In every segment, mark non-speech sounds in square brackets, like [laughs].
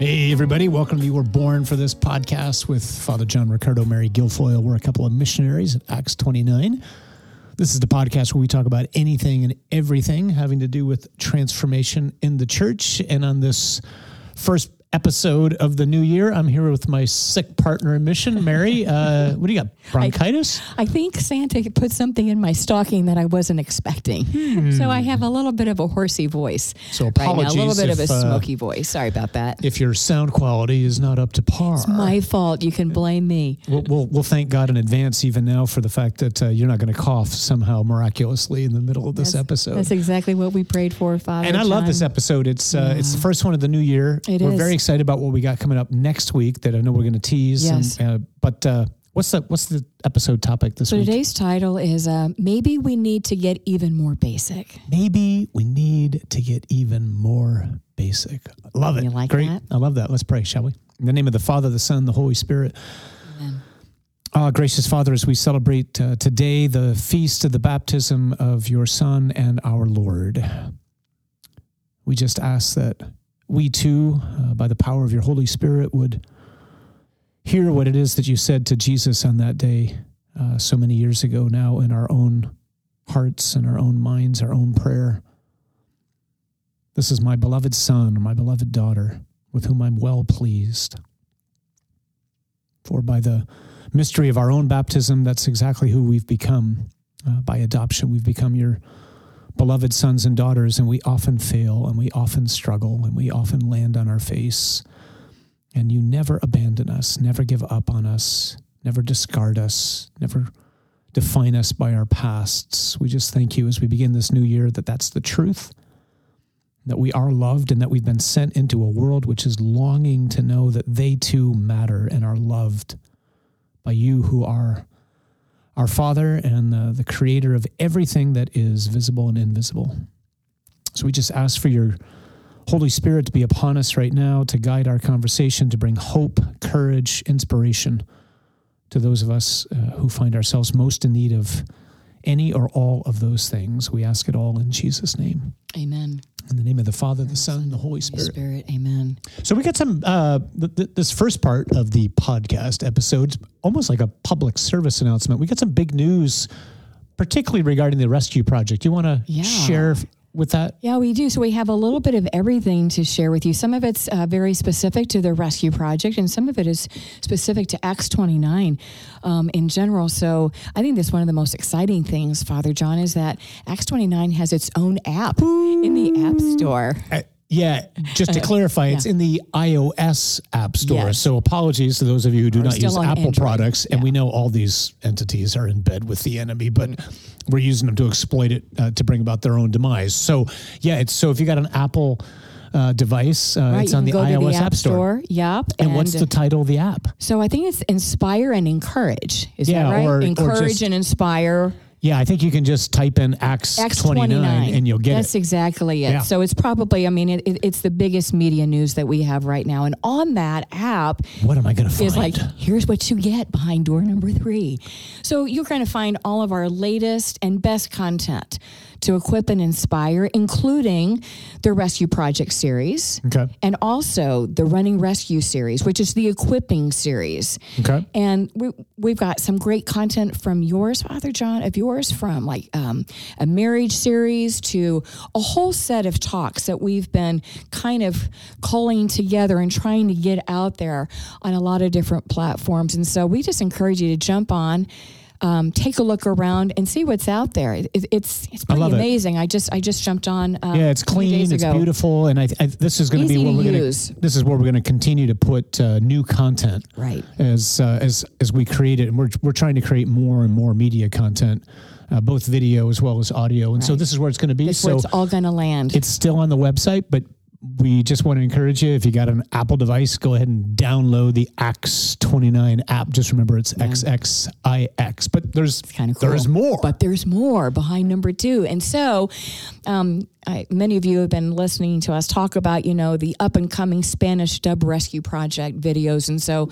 Hey, everybody. Welcome to You Were Born for this podcast with Father John Riccardo, Mary Guilfoyle. We're a couple of missionaries at Acts 29. This is the podcast where we talk about anything and everything having to do with transformation in the church. And on this first episode of the new year. I'm here with my sick partner in mission, Mary. [laughs] Uh, what do you got? Bronchitis? I, I, think Santa put something in my stocking that I wasn't expecting. Hmm. So I have a little bit of a horsey voice. So apologies. Right now, a little bit if, of a uh, smoky uh, voice. Sorry about that. If your sound quality is not up to par, it's my fault. You can blame me. We'll, we'll, we'll thank God in advance, even now, for the fact that uh, you're not going to cough somehow miraculously in the middle of this that's, episode. That's exactly what we prayed for, Father. And I John. love this episode. It's uh, yeah. it's the first one of the new year. It We're is. very excited about what we got coming up next week that I know we're going to tease. Yes. And, uh, but uh, what's the what's the episode topic this week? so week? Today's title is uh, maybe we need to get even more basic. Maybe we need to get even more basic. Love it. You like Great. that? I love that. Let's pray, shall we? In the name of the Father, the Son, the Holy Spirit. Amen. Ah, gracious Father, as we celebrate uh, today the feast of the baptism of your Son and our Lord, we just ask that we too, uh, by the power of your Holy Spirit, would hear what it is that you said to Jesus on that day uh, so many years ago now in our own hearts and our own minds, our own prayer. This is my beloved Son, my beloved daughter, with whom I'm well pleased. For by the mystery of our own baptism, that's exactly who we've become. Uh, by adoption, we've become your beloved sons and daughters, and we often fail and we often struggle and we often land on our face. And you never abandon us, never give up on us, never discard us, never define us by our pasts. We just thank you as we begin this new year that that's the truth, that we are loved, and that we've been sent into a world which is longing to know that they too matter and are loved by you who are our Father and the, the creator of everything that is visible and invisible. So we just ask for your Holy Spirit to be upon us right now, to guide our conversation, to bring hope, courage, inspiration to those of us uh, who find ourselves most in need of any or all of those things. We ask it all in Jesus' name. Amen. In the name of the Father, the Son, and the Holy Spirit. Spirit. Amen. So we got some. Uh, th- th- this first part of the podcast episode, almost like a public service announcement. We got some big news, particularly regarding the rescue project. You want to Yeah. share with that? Yeah, we do. So we have a little bit of everything to share with you. Some of it's uh, very specific to the rescue project, and some of it is specific to Acts 29 um, in general. So I think that's one of the most exciting things, Father John, is that Acts 29 has its own app in the App Store. Uh, yeah, just to clarify, it's in the iOS App Store. Yes. So apologies to those of you who do Or not use Apple Android. products. And Yeah. we know all these entities are in bed with the enemy, but we're using them to exploit it uh, to bring about their own demise. So yeah, it's so if you got an Apple uh, device, uh, Right, it's on the iOS the App Store. Yep. And, what's the title of the app? so I think it's inspire and encourage. Is Yeah, that right? or- or encourage just- and inspire. Yeah, I think you can just type in Acts, Acts 29, 29 and you'll get That's it. exactly it. Yeah. So it's probably, I mean, it, it, it's the biggest media news that we have right now. And on that app What am I going to find? is like, here's what you get behind door number three. So you're going to find all of our latest and best content to equip and inspire, including the Rescue Project series. Okay. And also the Running Rescue series, which is the equipping series. Okay. And we, we've got some great content from yours, Father John, of yours, from like um, a marriage series to a whole set of talks that we've been kind of culling together and trying to get out there on a lot of different platforms. And so we just encourage you to jump on. Um, take a look around and see what's out there. It, it's it's pretty it. amazing. I just I just jumped on. Um, Yeah, it's clean, it's beautiful, and I, I this is going to be where to we're going to. This is where we're going to continue to put uh, new content, Right. As uh, as as we create it, and we're we're trying to create more and more media content, uh, both video as well as audio, and so this is where it's going to be. That's so it's all going to land. it's still on the website, but we just want to encourage you if you got an Apple device, go ahead and download the Acts 29 app. Just remember it's XXIX. But there's kind of cool. there's more. But there's more behind number two. And so, um, I, many of you have been listening to us talk about, you know, the up and coming Spanish Dub Rescue Project videos. And so,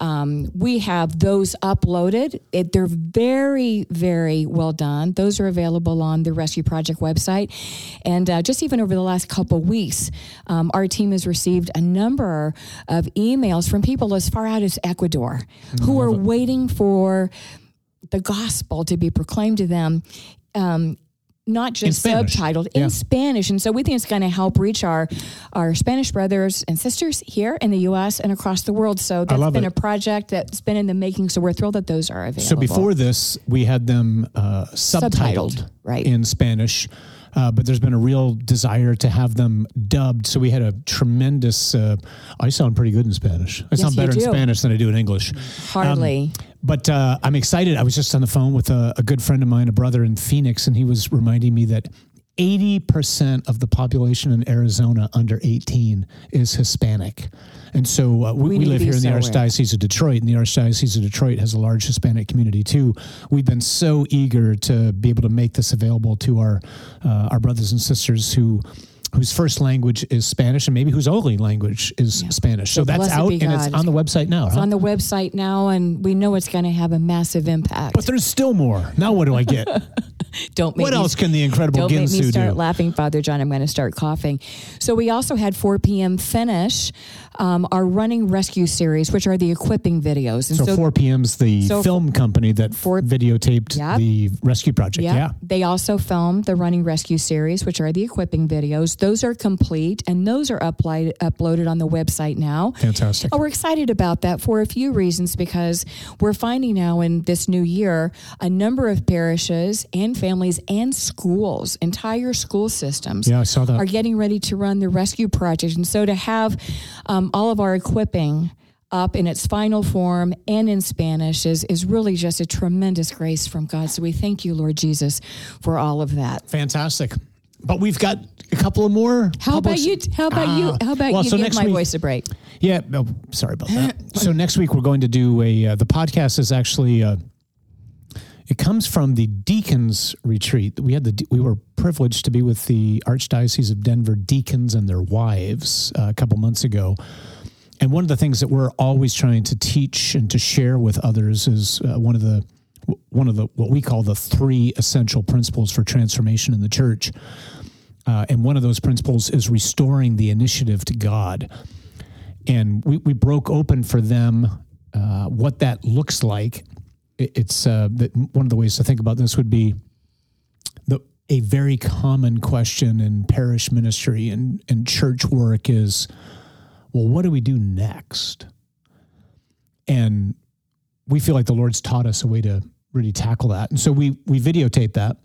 Um, we have those uploaded. It, they're very, very well done. Those are available on the Rescue Project website. And uh, just even over the last couple weeks, um, our team has received a number of emails from people as far out as Ecuador who are waiting for the gospel to be proclaimed to them. Um, not just Spanish. subtitled in Yeah. Spanish, and so we think it's going to help reach our our Spanish brothers and sisters here in the U.S. and across the world. So that's been it. a project that's been in the making. So we're thrilled that those are available. So before this, we had them uh, subtitled, Subtitled, right. in Spanish, uh, but there's been a real desire to have them dubbed. So we had a tremendous. Uh, I sound pretty good in Spanish. I sound better in. Spanish than I do in English. hardly. But uh, I'm excited. I was just on the phone with a, a good friend of mine, a brother in Phoenix, and he was reminding me that 80% of the population in Arizona under 18 is Hispanic. And so uh, we, We we live here in the. Archdiocese of Detroit, and the Archdiocese of Detroit has a large Hispanic community too. We've been so eager to be able to make this available to our uh, our brothers and sisters who whose first language is Spanish and maybe whose only language is Spanish. So, So that's out and it's on the website now. it's huh? on the website now, and we know it's going to have a massive impact. But there's still more. Now what do I get? [laughs] [laughs] don't make what me else can the incredible Don't make me start do? laughing, Father John. I'm going to start coughing. So we also had 4 p.m. finish um, our running rescue series, which are the equipping videos. And So, 4 p.m.'s the So- film company that Four- videotaped Yep. the rescue project. Yeah. Yeah. They also filmed the running rescue series, which are the equipping videos. Those are complete and those are uploaded uploaded on the website now. Fantastic. Oh, we're excited about that for a few reasons because we're finding now in this new year a number of parishes and families and schools, entire school systems, Yeah, I saw that. are getting ready to run the rescue project. And so to have um, all of our equipping up in its final form and in Spanish is, is really just a tremendous grace from God. So we thank you, Lord Jesus, for all of that. Fantastic. But we've got a couple of more. How about you? How about you? Ah. How about Well, you so give my week- voice a break? Yeah. Oh, sorry about that. [laughs] so next week we're going to do a. Uh, the podcast is actually. Uh, it comes from the deacons retreat. We had the we were privileged to be with the Archdiocese of Denver deacons and their wives uh, a couple months ago. And one of the things that we're always trying to teach and to share with others is uh, one of the one of the what we call the three essential principles for transformation in the church. Uh, and one of those principles is restoring the initiative to God. And we, we broke open for them uh, what that looks like. It- It's uh, that one of the ways to think about this would be the a very common question in parish ministry and, and church work is, well, what do we do next? And we feel like the Lord's taught us a way to really tackle that. And so we we videotape that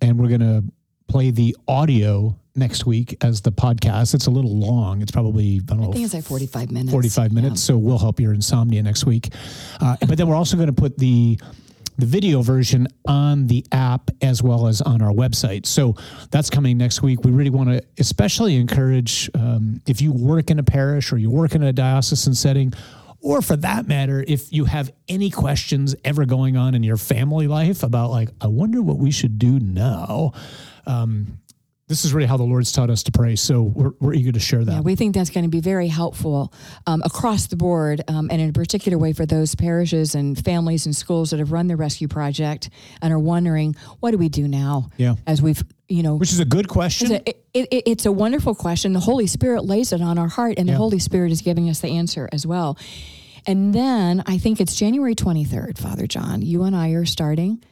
and we're going to play the audio next week as the podcast. It's a little long. It's probably, I don't know, I think it's like 45 minutes. 45 minutes. So we'll help your insomnia next week. Uh, but then we're also going to put the the video version on the app as well as on our website. So that's coming next week. We really want to especially encourage um, if you work in a parish or you work in a diocesan setting, or for that matter, if you have any questions ever going on in your family life about like, I wonder what we should do now. Um, this is really how the Lord's taught us to pray. So we're, we're eager to share that. Yeah, we think that's going to be very helpful um, across the board, um, and in a particular way for those parishes and families and schools that have run the rescue project and are wondering, what do we do now? Yeah. As we've, you know, Which is a good question. It's a, it, it, it's a wonderful question. The Holy Spirit lays it on our heart, and the Holy Spirit is giving us the answer as well. And then I think it's January 23rd, Father John. You and I are starting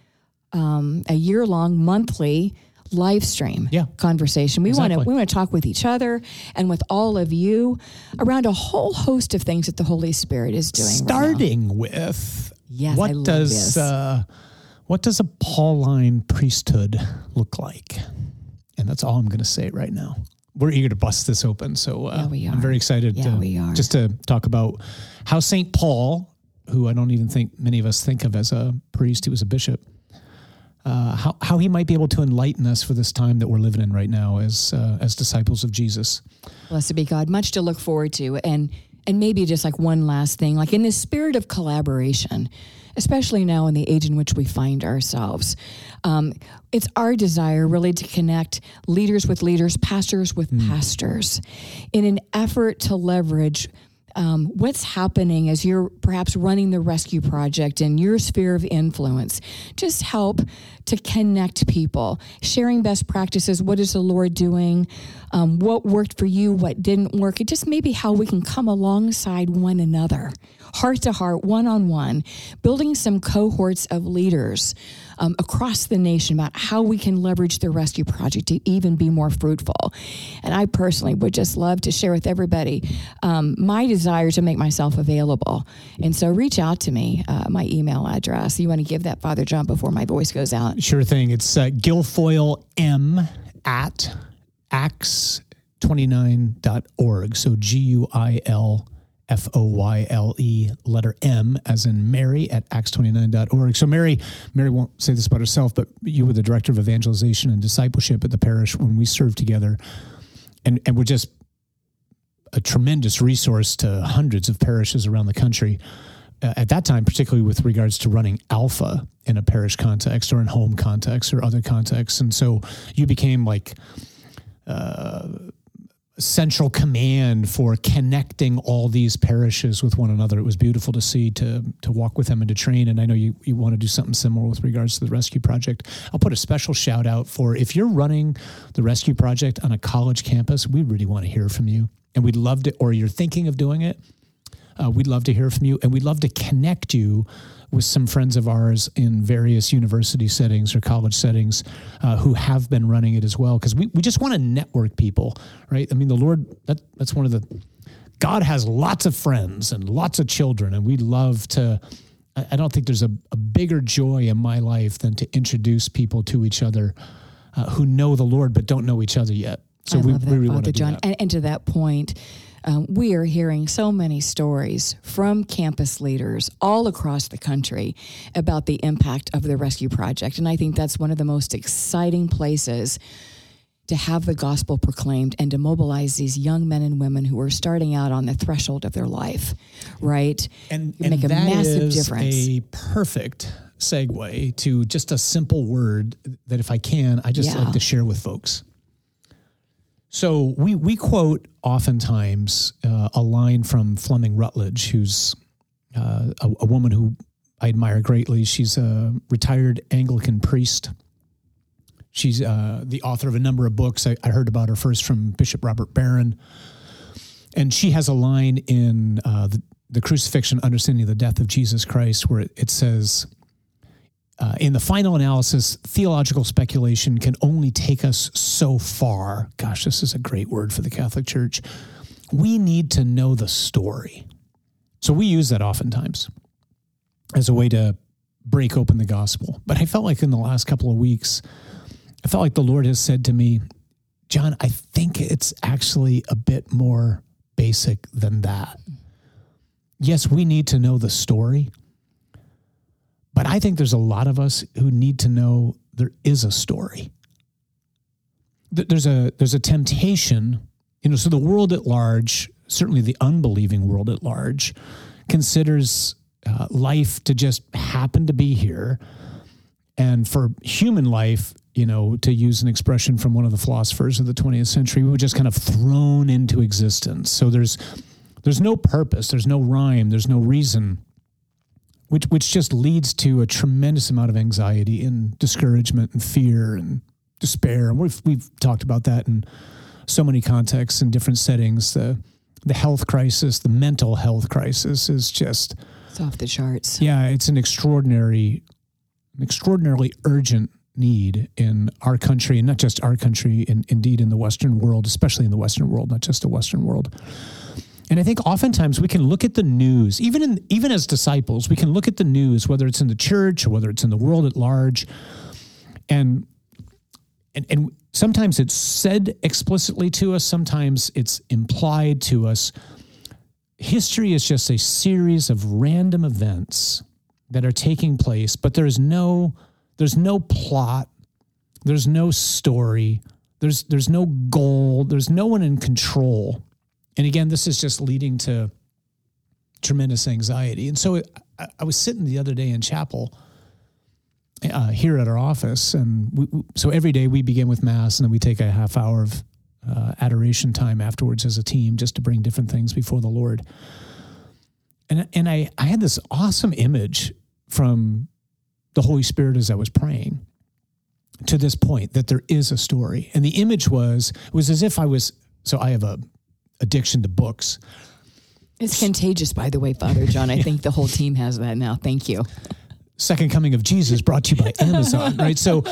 um, a year long monthly live stream Yeah. conversation. We want to we want to talk with each other and with all of you around a whole host of things that the Holy Spirit is doing. right starting with Yes, what I love does uh, what does a Pauline priesthood look like? And that's all I'm going to say right now. We're eager to bust this open, so uh, Yeah, we I'm very excited. Yeah, to, we are. Just to talk about how Saint Paul, who I don't even think many of us think of as a priest, he was a bishop. Uh, how, how he might be able to enlighten us for this time that we're living in right now as uh, as disciples of Jesus. Blessed be God. Much to look forward to. And and maybe just like one last thing, like in the spirit of collaboration, especially now in the age in which we find ourselves, um, it's our desire really to connect leaders with leaders, pastors with pastors, in an effort to leverage um, what's happening as you're perhaps running the rescue project in your sphere of influence. Just help to connect people, sharing best practices. What is the Lord doing? Um, what worked for you? What didn't work? It just maybe how we can come alongside one another, heart to heart, one on one, building some cohorts of leaders um, across the nation about how we can leverage the rescue project to even be more fruitful. And I personally would just love to share with everybody um, my desire to make myself available. And so reach out to me, uh, my email address. You want to give that, Father John, before my voice goes out? Sure thing. It's uh, M at acts29.org. So G U I L F O Y L E, letter M, as in Mary at acts29.org. So, Mary, Mary won't say this about herself, but you were the director of evangelization and discipleship at the parish when we served together. And, and we're just a tremendous resource to hundreds of parishes around the country. Uh, at that time, particularly with regards to running Alpha in a parish context or in home context or other contexts. And so you became like, uh, central command for connecting all these parishes with one another. It was beautiful to see to to walk with them and to train. And I know you, you want to do something similar with regards to the rescue project. I'll put a special shout out for if you're running the rescue project on a college campus, we really want to hear from you. And we'd love to, or you're thinking of doing it, uh, we'd love to hear from you. And we'd love to connect you with some friends of ours in various university settings or college settings uh, who have been running it as well because we, we just want to network people right i mean the lord that that's one of the god has lots of friends and lots of children and we'd love to i don't think there's a, a bigger joy in my life than to introduce people to each other uh, who know the lord but don't know each other yet so I we, we really want to John. And, and to that point, um, we are hearing so many stories from campus leaders all across the country about the impact of the rescue project. And I think that's one of the most exciting places to have the gospel proclaimed and to mobilize these young men and women who are starting out on the threshold of their life, right? And, and make a massive difference. A perfect segue to just a simple word that, if I can, I just yeah. like to share with folks. So we we quote oftentimes uh, a line from Fleming Rutledge, who's uh, a, a, woman who I admire greatly. She's a retired Anglican priest. She's uh, the author of a number of books. I, I, heard about her first from Bishop Robert Barron, and she has a line in uh, the, the Crucifixion, Understanding the Death of Jesus Christ, where it, it says uh, in the final analysis, theological speculation can only take us so far. Gosh, this is a great word for the Catholic Church. We need to know the story. So we use that oftentimes as a way to break open the gospel. But I felt like in the last couple of weeks, I felt like the Lord has said to me, John, I think it's actually a bit more basic than that. Yes, we need to know the story. But I think there's a lot of us who need to know there is a story. There's a there's a temptation, you know, so the world at large, certainly the unbelieving world at large, considers uh, life to just happen to be here. And for human life, you know, to use an expression from one of the philosophers of the 20th century, we were just kind of thrown into existence. So there's there's no purpose, there's no rhyme, there's no reason which which just leads to a tremendous amount of anxiety and discouragement and fear and despair. And we've we've talked about that in so many contexts and different settings. The the health crisis, the mental health crisis, is just it's off the charts. Yeah, it's an extraordinary, an extraordinarily urgent need in our country, and not just our country, and indeed in the Western world, especially in the Western world, not just the Western world. And I think oftentimes we can look at the news, even in even as disciples, we can look at the news, whether it's in the church or whether it's in the world at large, and and and sometimes it's said explicitly to us, sometimes it's implied to us. History is just a series of random events that are taking place, but there's no there's no plot, there's no story, there's there's no goal, there's no one in control and again, this is just leading to tremendous anxiety. And so I, I was sitting the other day in chapel uh, here at our office. And we, so every day we begin with Mass and then we take a half hour of uh, adoration time afterwards as a team just to bring different things before the Lord. And and I I had this awesome image from the Holy Spirit as I was praying to this point that there is a story. And the image was was as if I was so I have a addiction to books. It's contagious, by the way, Father John. I [laughs] think the whole team has that now. Thank you. Second Coming of Jesus brought to you by Amazon, [laughs] right? So,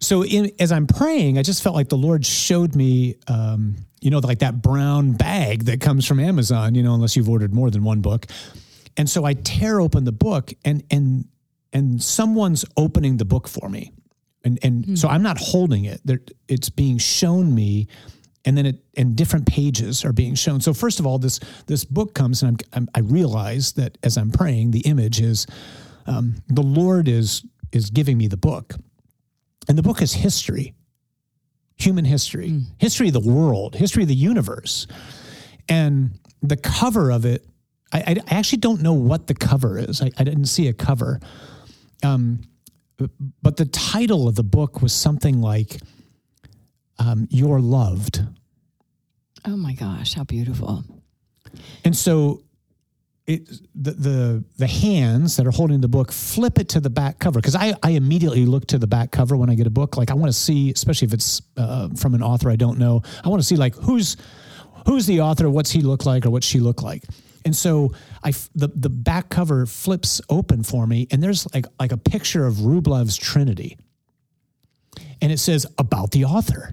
so in, as I'm praying, I just felt like the Lord showed me, um, you know, like that brown bag that comes from Amazon, you know, unless you've ordered more than one book. And so I tear open the book, and and and someone's opening the book for me, and and mm-hmm. so I'm not holding it; it's being shown me and then it and different pages are being shown. So first of all, this this book comes, and I'm, I'm, i realize that as I'm praying, the image is um, the Lord is is giving me the book, and the book is history, human history, mm. history of the world, history of the universe, and the cover of it. I, I, actually don't know what the cover is. I, I didn't see a cover. Um, but the title of the book was something like um, "You're Loved." Oh my gosh, how beautiful! And so, it the the the hands that are holding the book flip it to the back cover because I I immediately look to the back cover when I get a book. Like I want to see, especially if it's uh, from an author I don't know. I want to see like who's who's the author, what's he look like, or what she look like. And so I the the back cover flips open for me, and there's like like a picture of Rublev's Trinity, and it says about the author.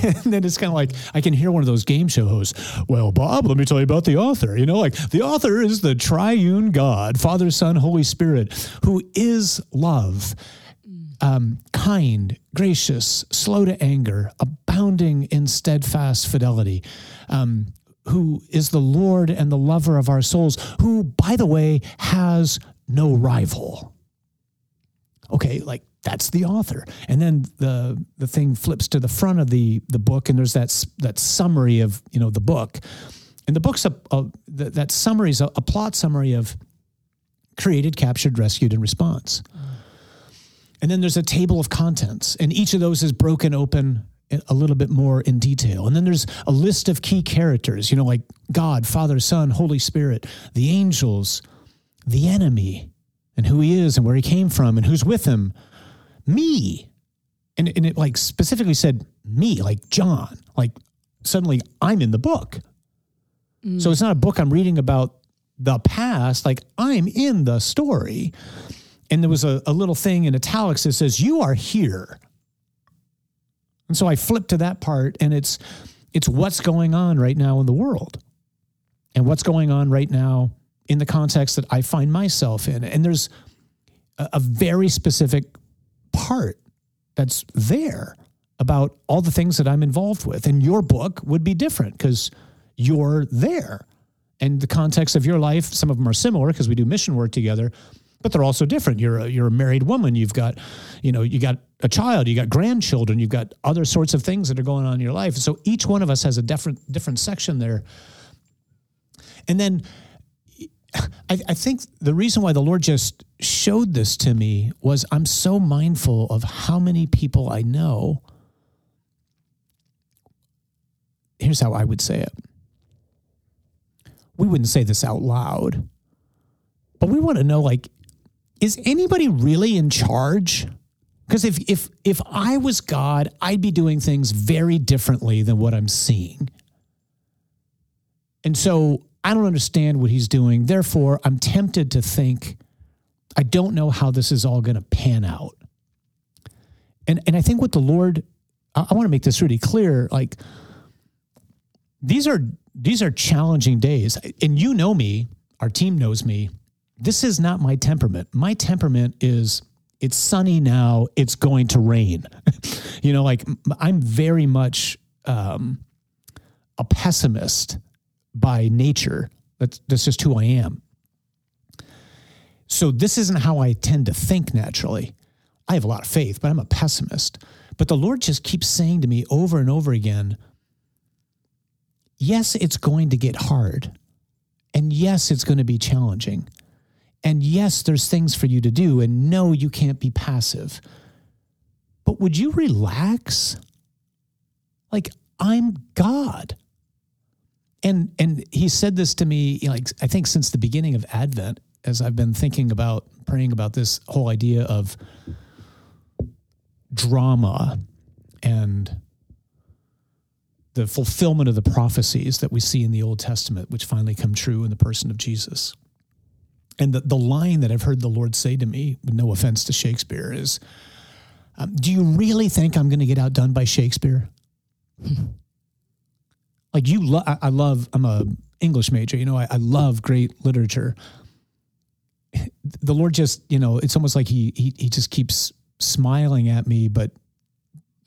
[laughs] and then it's kind of like I can hear one of those game show hosts. Well, Bob, let me tell you about the author. You know, like the author is the triune God, Father, Son, Holy Spirit, who is love, um, kind, gracious, slow to anger, abounding in steadfast fidelity. Um, who is the Lord and the lover of our souls, who, by the way, has no rival. Okay, like that's the author. And then the the thing flips to the front of the the book, and there's that that summary of you know the book, and the book's a, a that summary is a, a, plot summary of created, captured, rescued, and response. And then there's a table of contents, and each of those is broken open a little bit more in detail. And then there's a list of key characters, you know, like God, Father, Son, Holy Spirit, the angels, the enemy, and who he is and where he came from and who's with him me. And, and it like specifically said me, like John. Like suddenly I'm in the book. Mm. So it's not a book I'm reading about the past. Like I'm in the story. And there was a, a little thing in italics that says, You are here. And so I flip to that part and it's it's what's going on right now in the world and what's going on right now in the context that I find myself in. And there's a, a very specific part that's there about all the things that I'm involved with. And your book would be different because you're there. And the context of your life, some of them are similar because we do mission work together, but they're also different. You're a, you're a married woman. You've got, you know, you got a child. You got grandchildren. You've got other sorts of things that are going on in your life. So each one of us has a different different section there. And then I, I think the reason why the Lord just showed this to me was I'm so mindful of how many people I know. Here's how I would say it. We wouldn't say this out loud, but we want to know like, is anybody really in charge? Because if if if I was God, I'd be doing things very differently than what I'm seeing. And so I don't understand what he's doing. Therefore, I'm tempted to think, I don't know how this is all going to pan out. And, and I think what the Lord, I, I want to make this really clear. Like, these are these are challenging days. And you know me, our team knows me. This is not my temperament. My temperament is it's sunny now, it's going to rain. [laughs] you know, like I'm very much um, a pessimist by nature. That's, that's just who I am. So this isn't how I tend to think naturally. I have a lot of faith, but I'm a pessimist. But the Lord just keeps saying to me over and over again, yes, it's going to get hard. And yes, it's going to be challenging. And yes, there's things for you to do. And no, you can't be passive. But would you relax? Like, I'm God. and and he said this to me like I think since the beginning of Advent, as I've been thinking about praying about this whole idea of drama and the fulfillment of the prophecies that we see in the Old Testament, which finally come true in the person of Jesus. And the, the line that I've heard the Lord say to me, with no offense to Shakespeare, is um, Do you really think I'm going to get outdone by Shakespeare? [laughs] like you, lo- I, I, love, I'm a English major, you know, I, I love great literature. The Lord just, you know, it's almost like he, he, he just keeps smiling at me, but,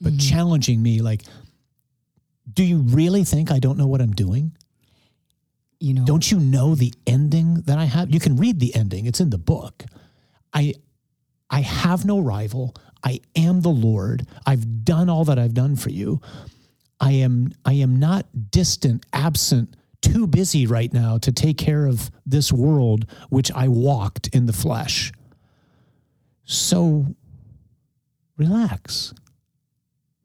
but mm-hmm. challenging me like, do you really think I don't know what I'm doing? You know, don't you know the ending that I have? You can read the ending; it's in the book. I, I have no rival. I am the Lord. I've done all that I've done for you. I am. I am not distant, absent, too busy right now to take care of this world which I walked in the flesh. So, relax.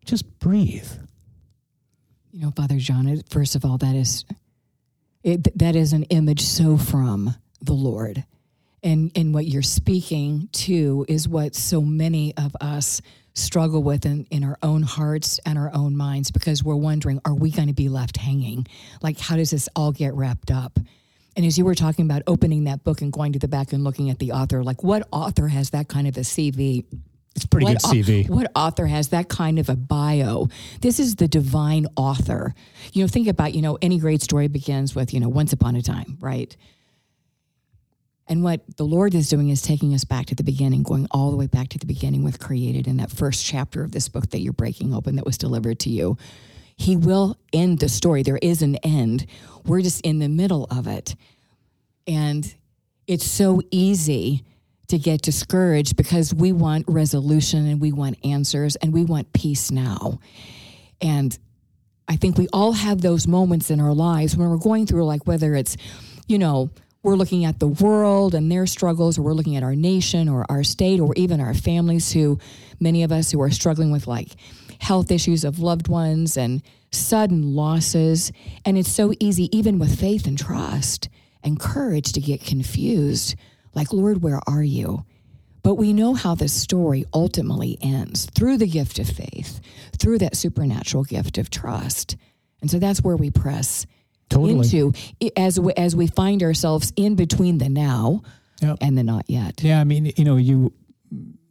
Just breathe. You know, Father John, first of all, that is it, that is an image so from the Lord. And and what you're speaking to is what so many of us struggle with in, in our own hearts and our own minds because we're wondering, are we going to be left hanging? Like, how does this all get wrapped up? And as you were talking about opening that book and going to the back and looking at the author, like what author has that kind of a CV? It's pretty what, good CV. What author has that kind of a bio? This is the divine author. You know, think about, you know, any great story begins with, you know, once upon a time, right? And what the Lord is doing is taking us back to the beginning, going all the way back to the beginning with created in that first chapter of this book that you're breaking open that was delivered to you. He will end the story. There is an end. We're just in the middle of it. And it's so easy to get discouraged because we want resolution and we want answers and we want peace now. And I think we all have those moments in our lives when we're going through, like, whether it's, you know, we're looking at the world and their struggles, or we're looking at our nation or our state, or even our families who, many of us who are struggling with like health issues of loved ones and sudden losses. And it's so easy, even with faith and trust and courage, to get confused like, Lord, where are you? But we know how the story ultimately ends through the gift of faith, through that supernatural gift of trust. And so that's where we press totally. into as we, as we find ourselves in between the now yep. and the not yet. Yeah, I mean, you know, you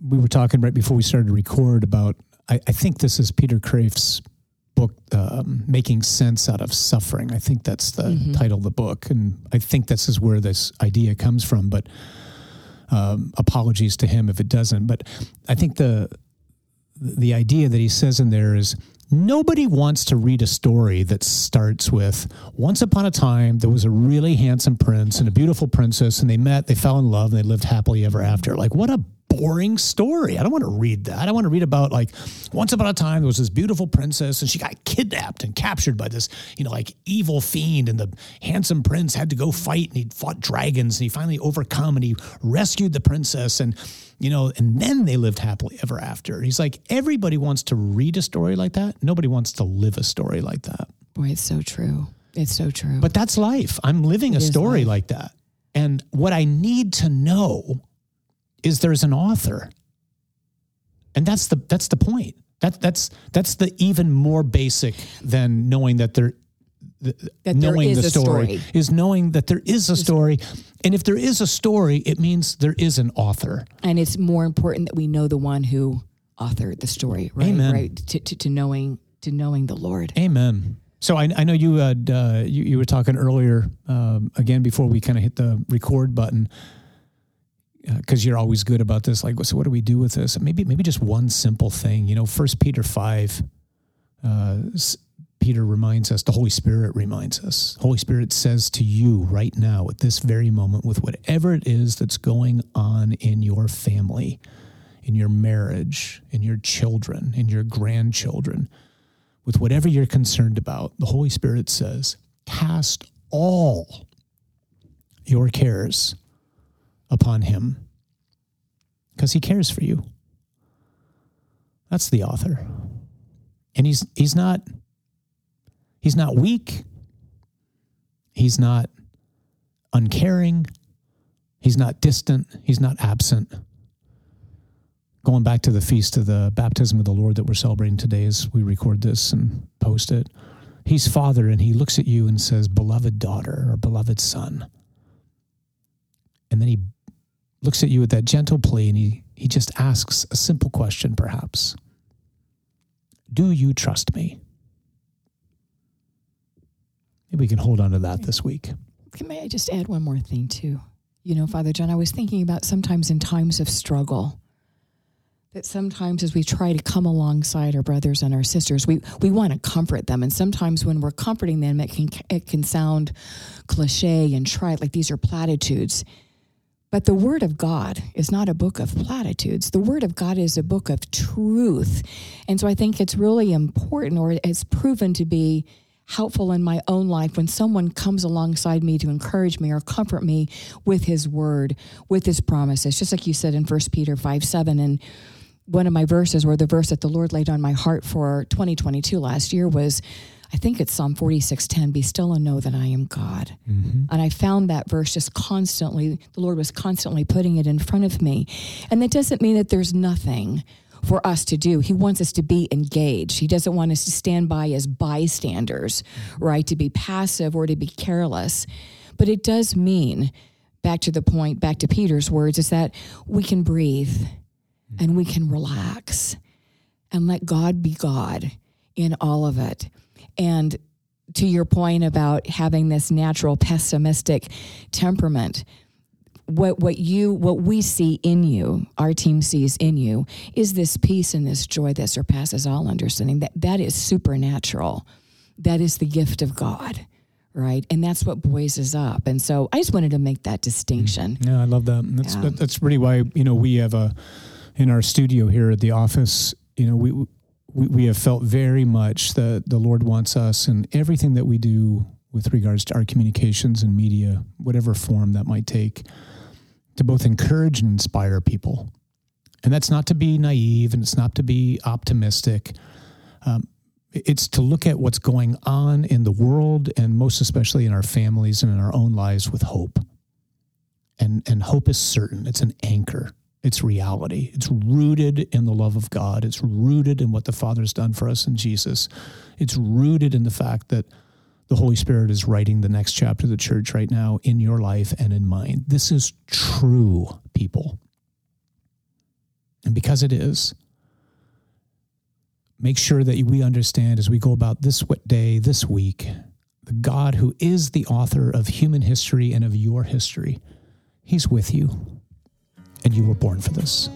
we were talking right before we started to record about I, I think this is Peter Kreeft's book, um, Making Sense Out of Suffering. I think that's the mm-hmm. title of the book. And I think this is where this idea comes from. But um, apologies to him if it doesn't. But I think the the idea that he says in there is nobody wants to read a story that starts with once upon a time there was a really handsome prince and a beautiful princess and they met they fell in love and they lived happily ever after. Like what a boring story. I don't want to read that. I want to read about like once upon a time there was this beautiful princess and she got kidnapped and captured by this, you know, like evil fiend and the handsome prince had to go fight and he fought dragons and he finally overcome and he rescued the princess and you know, and then they lived happily ever after. He's like everybody wants to read a story like that. Nobody wants to live a story like that. Boy, it's so true. It's so true. But that's life. I'm living it a story life. like that. And what I need to know is there's an author. And that's the that's the point. That that's that's the even more basic than knowing that there that knowing the story, story, is knowing that there is a story. And if there is a story it means there is an author. And it's more important that we know the one who authored the story right? Amen. right? To, to, to knowing to knowing the lord. Amen. So I, I know you had uh, you, you were talking earlier um, again before we kind of hit the record button because you're always good about this. Like, so what do we do with this? Maybe, maybe just one simple thing. You know, First Peter five, uh, Peter reminds us. The Holy Spirit reminds us. Holy Spirit says to you right now, at this very moment, with whatever it is that's going on in your family, in your marriage, in your children, in your grandchildren, with whatever you're concerned about, the Holy Spirit says, cast all your cares upon him because he cares for you. That's the author. And he's he's not he's not weak. He's not uncaring. He's not distant. He's not absent. Going back to the feast of the baptism of the Lord that we're celebrating today as we record this and post it, He's Father and He looks at you and says, Beloved daughter or beloved son. And then He looks at you with that gentle plea and He, he just asks a simple question, perhaps Do you trust me? Maybe we can hold on to that this week. May I just add one more thing, too? You know, Father John, I was thinking about sometimes in times of struggle, that sometimes as we try to come alongside our brothers and our sisters, we, we want to comfort them. And sometimes when we're comforting them, it can, it can sound cliche and trite, like these are platitudes. But the Word of God is not a book of platitudes. The Word of God is a book of truth. And so I think it's really important, or it's proven to be helpful in my own life when someone comes alongside me to encourage me or comfort me with his word, with his promises. Just like you said in 1 Peter 5 7. And one of my verses, or the verse that the Lord laid on my heart for 2022 last year, was I think it's Psalm 46:10, be still and know that I am God. Mm-hmm. And I found that verse just constantly, the Lord was constantly putting it in front of me. And that doesn't mean that there's nothing for us to do. He wants us to be engaged. He doesn't want us to stand by as bystanders, right? To be passive or to be careless. But it does mean, back to the point, back to Peter's words, is that we can breathe and we can relax and let God be God in all of it. And to your point about having this natural pessimistic temperament, what what you what we see in you our team sees in you is this peace and this joy that surpasses all understanding. That that is supernatural. That is the gift of god right? And that's what buoys us up. And so i just wanted to make that distinction. Mm. Yeah i love that. That's yeah. that's really why you know we have a in our studio here at the office you know we we, we have felt very much that the lord wants us and everything that we do with regards to our communications and media whatever form that might take to both encourage and inspire people. And that's not to be naive and it's not to be optimistic. Um, it's to look at what's going on in the world and most especially in our families and in our own lives with hope. And, and hope is certain, it's an anchor, it's reality. It's rooted in the love of God, it's rooted in what the Father's done for us in Jesus. It's rooted in the fact that the Holy Spirit is writing the next chapter of the church right now in your life and in mine. This is true, people. And because it is, make sure that we understand as we go about this day, this week, the God who is the author of human history and of your history, He's with you. And you were born for this.